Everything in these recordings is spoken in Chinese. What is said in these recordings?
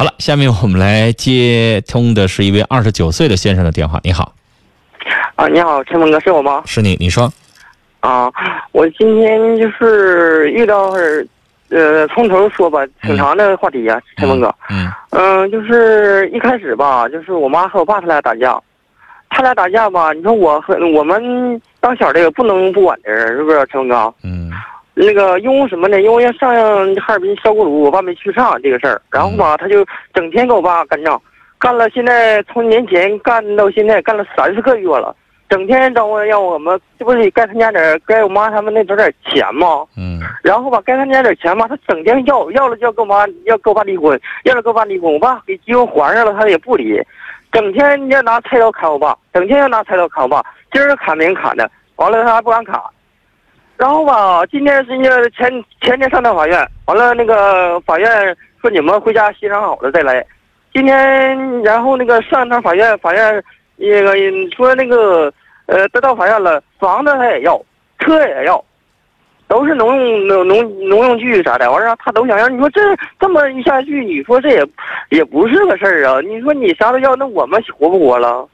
好了，下面我们来接通的是一位二十九岁的先生的电话。你好，啊，你好，陈峰哥，是我吗？是你，你说。啊，我今天就是遇到，呃，从头说吧，挺长的话题呀，陈峰哥。嗯。嗯，就是一开始吧，就是我妈和我爸他俩打架，他俩打架吧，你说我和我们当小的也不能不管的，是不是，陈峰哥？嗯。那个因为什么呢？因为要上哈尔滨烧锅炉，我爸没去上这个事儿，然后吧，他就整天跟我爸干仗，干了现在从年前干到现在干了三四个月了，整天找我让我们这不是该他家点该我妈他们那点点钱吗？嗯。然后吧，该他家点钱吧，他整天要要了就要跟我妈要跟我爸离婚，要了跟我爸离婚，我爸给机会还上了，他也不离，整天要拿菜刀砍我爸，整天要拿菜刀砍我爸，今儿砍明砍的，完了他还不敢砍。然后吧，今天是那前前天上的法院，完了那个法院说你们回家协商好了再来。今天然后那个上趟法院，法院那个说那个呃，得到法院了，房子他也要，车也要，都是农用农农农用具啥的。完了他都想要，你说这这么一下去，你说这也也不是个事儿啊。你说你啥都要，那我们活不活了？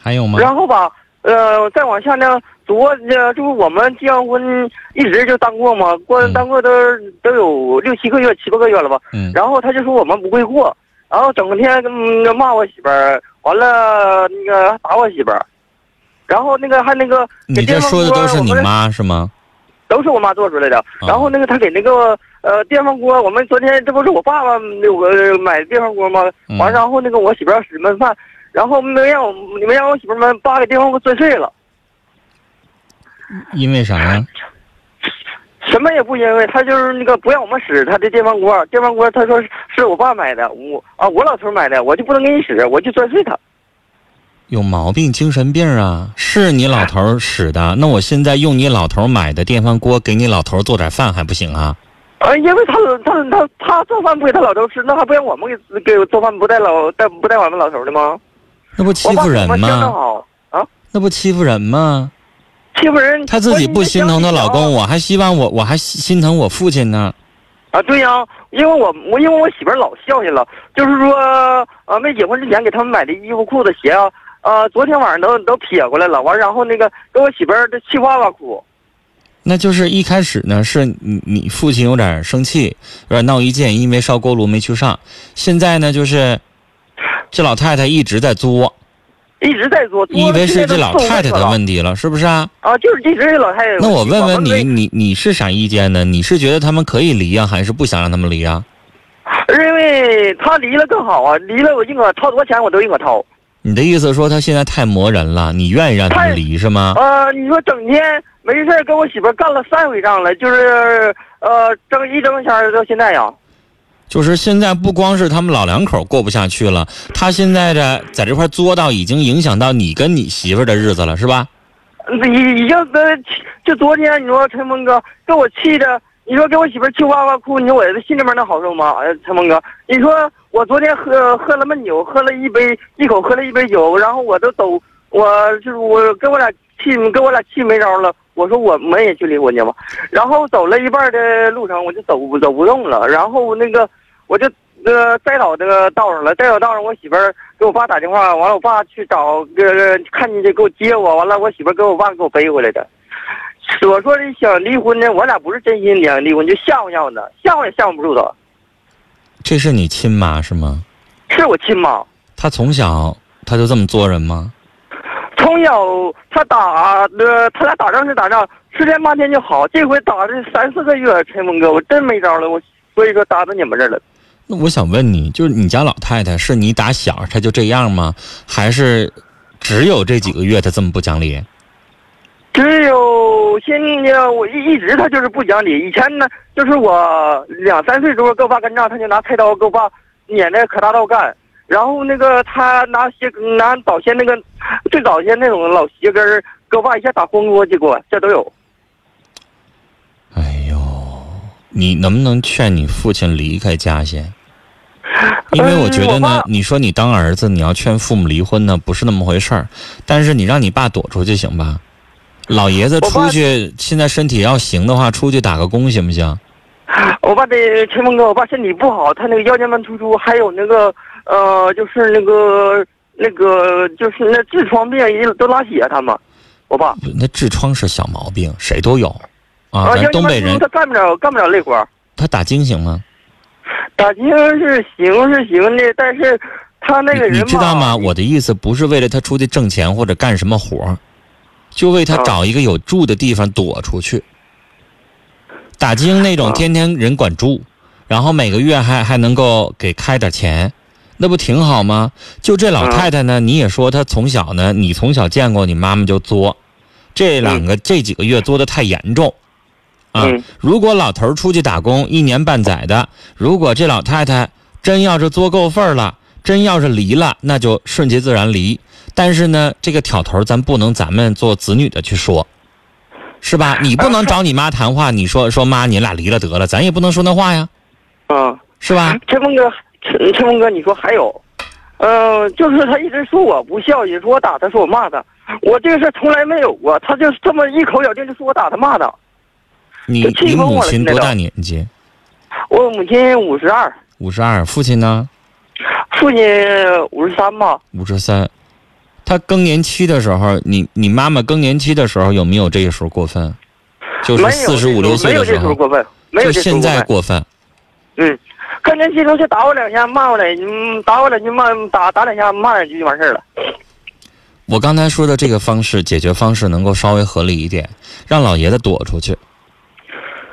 还有吗？然后吧，呃，再往下呢。多呃，就是我们结完婚一直就单过嘛，过单过都都有六七个月、七八个月了吧。嗯。然后他就说我们不会过，然后整天跟骂我媳妇儿，完了那个打我媳妇儿，然后那个还那个。你这说的都是你妈是吗？都是我妈做出来的。然后那个他给那个呃电饭锅，我们昨天这不是我爸爸那个买电饭锅吗？完然后那个我媳妇儿使焖饭，然后没让我你们让我媳妇儿们把给电饭锅摔碎了。因为啥呀？什么也不因为，他就是那个不让我们使他的电饭锅。电饭锅他说是我爸买的，我啊我老头买的，我就不能给你使，我就摔碎它。有毛病，精神病啊！是你老头使的，那我现在用你老头买的电饭锅给你老头做点饭还不行啊？啊，因为他他他他做饭不给他老头吃，那还不让我们给给做饭不带老带不带我们老头的吗？那不欺负人吗？啊，那不欺负人吗？欺负人，她自己不心疼她老公，我还希望我我还心疼我父亲呢。啊，对呀，因为我我因为我媳妇老孝心了，就是说啊，没结婚之前给他们买的衣服、裤子、鞋啊，啊，昨天晚上都都撇过来了，完然后那个给我媳妇儿这气哇哇哭。那就是一开始呢，是你你父亲有点生气，有点闹意见，因为烧锅炉没去上。现在呢，就是这老太太一直在作。一直在作，以为是这老太太的问题了，是不是啊？啊，就是一直是老太太。那我问问你，你你是啥意见呢？你是觉得他们可以离啊，还是不想让他们离啊？因为他离了更好啊，离了我宁可掏多少钱我都宁可掏。你的意思说他现在太磨人了，你愿意让他们离是吗？呃，你说整天没事跟我媳妇干了三回仗了，就是呃争一争钱到现在呀。就是现在不光是他们老两口过不下去了，他现在的在这块作到已经影响到你跟你媳妇的日子了，是吧？已已经跟就昨天你说陈峰哥给我气的，你说给我媳妇气哇哇哭，你说我心里面能好受吗？哎，陈峰哥，你说我昨天喝喝了闷酒，喝了一杯一口喝了一杯酒，然后我都走，我就是我跟我俩气给我俩气没招了。我说我们也去离婚去吧，然后走了一半的路程，我就走不走不动了，然后那个我就呃栽倒这个道上了，栽倒道上，我媳妇儿给我爸打电话，完了我爸去找个看见就给我接我，完了我媳妇儿给我爸给我背回来的。我说的想离婚呢，我俩不是真心想离婚，就吓唬吓唬他，吓唬也吓唬不住他。这是你亲妈是吗？是我亲妈。她从小她就这么做人吗？从小他打呃，他俩打仗是打仗，十天八天就好。这回打了三四个月，陈峰哥，我真没招了。我所以说打到你们这儿了。那我想问你，就是你家老太太是你打小她就这样吗？还是只有这几个月她这么不讲理？只有现在我一一直她就是不讲理。以前呢，就是我两三岁时候跟我爸干仗，她就拿菜刀跟我爸撵着可大刀干。然后那个他拿鞋拿早先那个最早先那种老鞋跟儿，给我爸一下打昏过去过，这都有。哎呦，你能不能劝你父亲离开家先？因为我觉得呢，你说你当儿子，你要劝父母离婚呢，不是那么回事儿。但是你让你爸躲出去行吧？老爷子出去，现在身体要行的话，出去打个工行不行？我爸的陈峰哥，我爸身体不好，他那个腰间盘突出，还有那个呃，就是那个那个就是那痔疮病人都拉血，他们，我爸那痔疮是小毛病，谁都有啊。啊，东北人他干不了干不了累活，他打精行吗？打精是行是行的，但是他那个你人吧你知道吗？我的意思不是为了他出去挣钱或者干什么活儿，就为他啊找一个有住的地方躲出去。打精那种啊天天人管住，然后每个月还还能够给开点钱，那不挺好吗？就这老啊太太呢，你也说她从小呢，你从小见过你妈妈就作，这两个这几个月作的太严重。啊嗯，如果老头儿出去打工一年半载的，如果这老太太真要是作够份儿了，真要是离了，那就顺其自然离。但是呢，这个挑头咱不能咱们做子女的去说，是吧？你不能找你妈谈话，你说说妈，你俩离了得了，咱也不能说那话呀，啊。是吧？陈峰哥，陈陈峰哥，你说还有，呃，就是他一直说我不孝顺，说我打他，说我骂他，我这个事儿从来没有过，他就是这么一口咬定就说我打他骂他。你你母亲多大年纪？我母亲五十二，五十二，父亲呢？父亲五十三吧，五十三。他更年期的时候，你你妈妈更年期的时候有没有这个时候过分？就是四十五六岁没有这的时候，过分，没有就现这时候过分。在过分。嗯，更年期时候就打我两下，骂我两，句，打我两句，骂打打两下，骂两句就完事儿了。我刚才说的这个方式，解决方式能够稍微合理一点，让老爷子躲出去。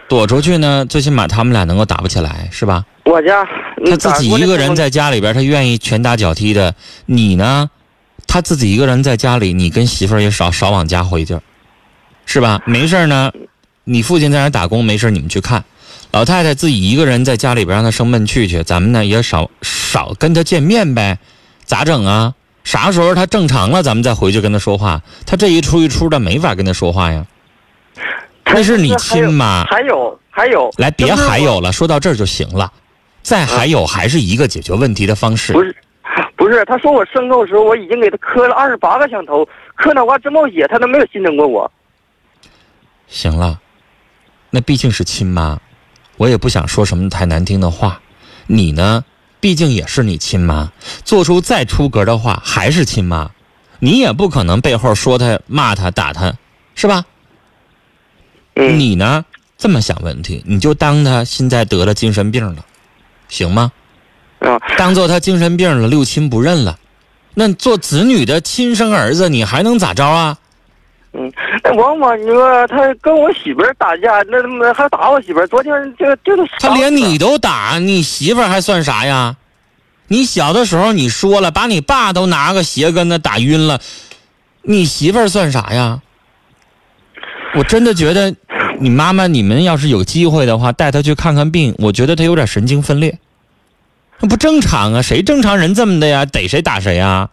躲出去呢，最起码他们俩能够打不起来，是吧？我家他自己一个人，在家里边，他愿意拳打脚踢的。你呢，他自己一个人在家里，你跟媳妇儿也少少往家回劲儿，是吧？没事儿呢，你父亲在那儿打工，没事儿你们去看。老太太自己一个人在家里边，让她生闷气去，咱们呢也少少跟她见面呗，咋整啊？啥时候她正常了，咱们再回去跟她说话。她这一出一出的，没法跟她说话呀。那是你亲妈。还有还有，来，别还有了，说到这儿就行了。再还有，还是一个解决问题的方式不。是，不是，他说我生够的时候，我已经给他磕了二十八个响头，磕脑瓜直冒血，他都没有心疼过我。行了，那毕竟是亲妈，我也不想说什么太难听的话。你呢，毕竟也是你亲妈，做出再出格的话还是亲妈，你也不可能背后说他、骂他、打他，是吧？嗯，你呢，这么想问题，你就当他现在得了精神病了，行吗？啊，当做他精神病了，六亲不认了，那做子女的亲生儿子，你还能咋着啊？嗯，那往往你说他跟我媳妇儿打架，那他妈还打我媳妇儿，昨天就就是他连你都打，你媳妇儿还算啥呀？你小的时候你说了，把你爸都拿个鞋跟子打晕了，你媳妇儿算啥呀？我真的觉得，你妈妈你们要是有机会的话，带她去看看病，我觉得她有点神经分裂，那不正常啊？谁正常人这么的呀？逮谁打谁啊？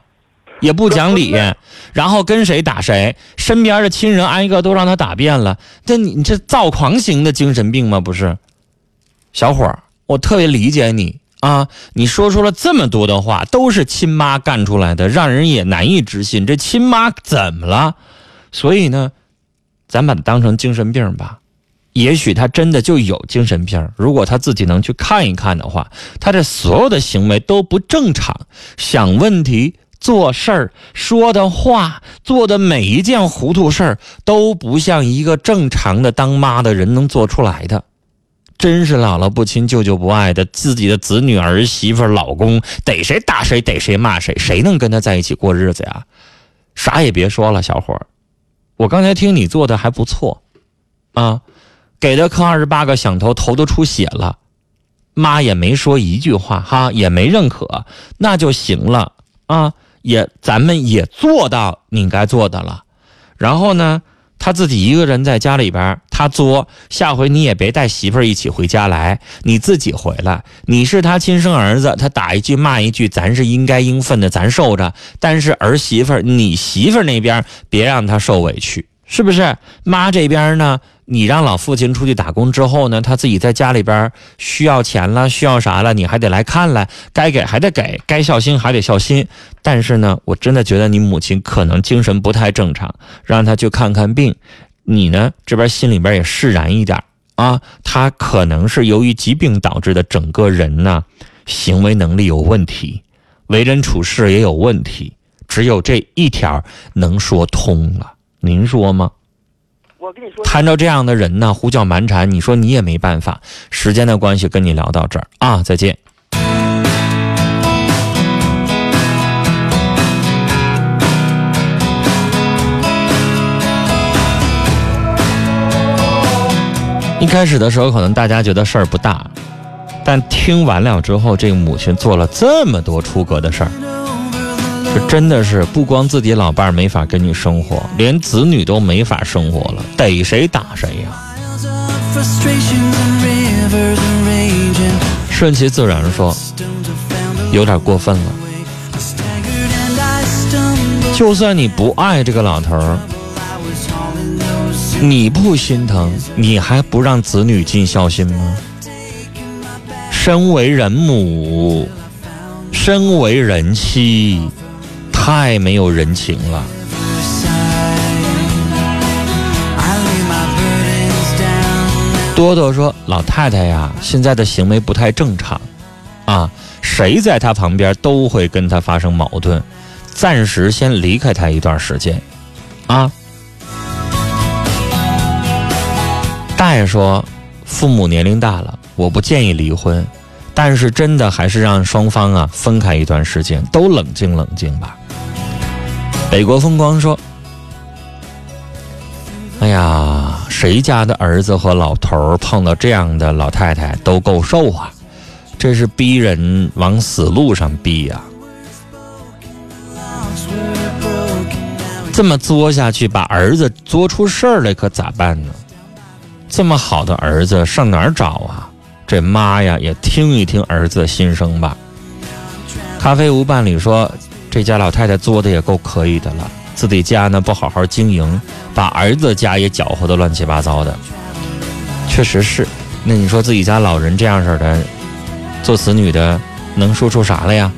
也不讲理，然后跟谁打谁，身边的亲人挨个都让他打遍了，这你你这躁狂型的精神病吗？不是，小伙儿，我特别理解你啊！你说出了这么多的话，都是亲妈干出来的，让人也难以置信。这亲妈怎么了？所以呢，咱把它当成精神病吧。也许他真的就有精神病，如果他自己能去看一看的话，他这所有的行为都不正常，想问题、做事儿、说的话、做的每一件糊涂事儿，都不像一个正常的当妈的人能做出来的。真是姥姥不亲舅舅不爱的，自己的子女儿媳妇老公逮谁打谁，逮谁骂谁，谁能跟他在一起过日子呀？啥也别说了，小伙儿，我刚才听你做的还不错，啊，给他磕二十八个响头，头都出血了，妈也没说一句话哈，也没认可，那就行了啊，也咱们也做到你该做的了，然后呢？他自己一个人在家里边，他作。下回你也别带媳妇儿一起回家来，你自己回来。你是他亲生儿子，他打一句骂一句，咱是应该应分的，咱受着。但是儿媳妇儿，你媳妇儿那边别让他受委屈，是不是？妈这边呢，你让老父亲出去打工之后呢，他自己在家里边需要钱了，需要啥了，你还得来看来，该给还得给，该孝心还得孝心。但是呢，我真的觉得你母亲可能精神不太正常，让她去看看病。你呢这边心里边也释然一点啊，他可能是由于疾病导致的整个人呢行为能力有问题，为人处事也有问题，只有这一条能说通了。您说吗？我跟你说，摊着这样的人呢，胡搅蛮缠，你说你也没办法。时间的关系，跟你聊到这儿啊，再见。一开始的时候，可能大家觉得事儿不大，但听完了之后，这个母亲做了这么多出格的事儿，这真的是不光自己老伴儿没法跟你生活，连子女都没法生活了，逮谁打谁呀！顺其自然说，有点过分了。就算你不爱这个老头儿。你不心疼，你还不让子女尽孝心吗？身为人母，身为人妻，太没有人情了。多多说：“老太太呀，现在的行为不太正常，啊，谁在她旁边都会跟她发生矛盾，暂时先离开她一段时间，啊。”大爷说：“父母年龄大了，我不建议离婚，但是真的还是让双方啊分开一段时间，都冷静冷静吧。”北国风光说：“哎呀，谁家的儿子和老头儿碰到这样的老太太都够受啊，这是逼人往死路上逼呀！这么作下去，把儿子作出事儿来，可咋办呢？”这么好的儿子上哪儿找啊？这妈呀，也听一听儿子的心声吧。咖啡屋伴侣说：“这家老太太做的也够可以的了，自己家呢不好好经营，把儿子家也搅和的乱七八糟的。确实是，那你说自己家老人这样式的，做子女的能说出啥来呀？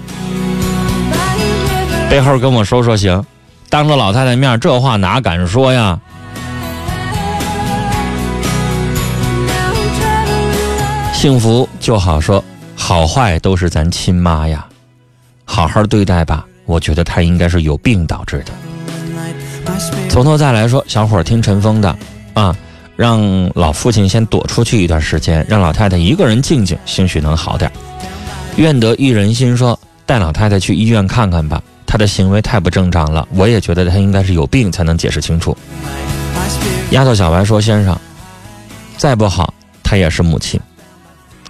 背后跟我说说行，当着老太太面这话哪敢说呀？”幸福就好说，好坏都是咱亲妈呀，好好对待吧。我觉得他应该是有病导致的。从头再来说，小伙听陈峰的啊，让老父亲先躲出去一段时间，让老太太一个人静静，兴许能好点。愿得一人心说，带老太太去医院看看吧，她的行为太不正常了。我也觉得她应该是有病才能解释清楚。丫头小白说，先生，再不好，她也是母亲。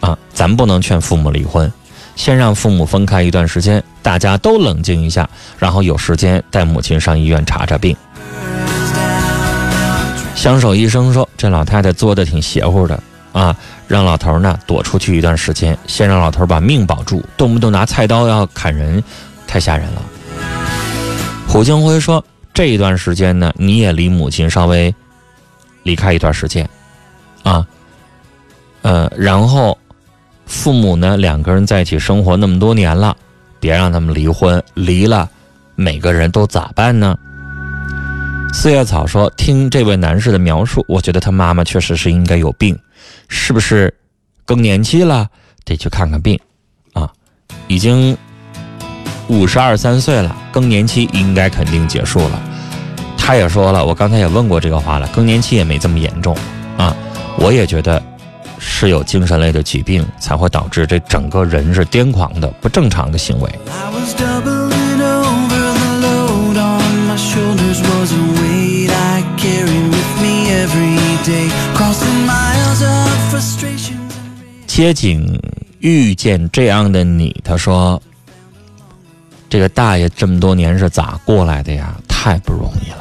啊，咱不能劝父母离婚，先让父母分开一段时间，大家都冷静一下，然后有时间带母亲上医院查查病。相守医生说，这老太太做的挺邪乎的啊，让老头呢躲出去一段时间，先让老头把命保住，动不动拿菜刀要砍人，太吓人了。胡金辉说，这一段时间呢，你也离母亲稍微离开一段时间，啊，呃，然后。父母呢，两个人在一起生活那么多年了，别让他们离婚。离了，每个人都咋办呢？四叶草说：“听这位男士的描述，我觉得他妈妈确实是应该有病，是不是更年期了？得去看看病啊！已经五十二三岁了，更年期应该肯定结束了。他也说了，我刚才也问过这个话了，更年期也没这么严重啊。我也觉得。”是有精神类的疾病，才会导致这整个人是癫狂的、不正常的行为。街景遇见这样的你，他说：“这个大爷这么多年是咋过来的呀？太不容易了。”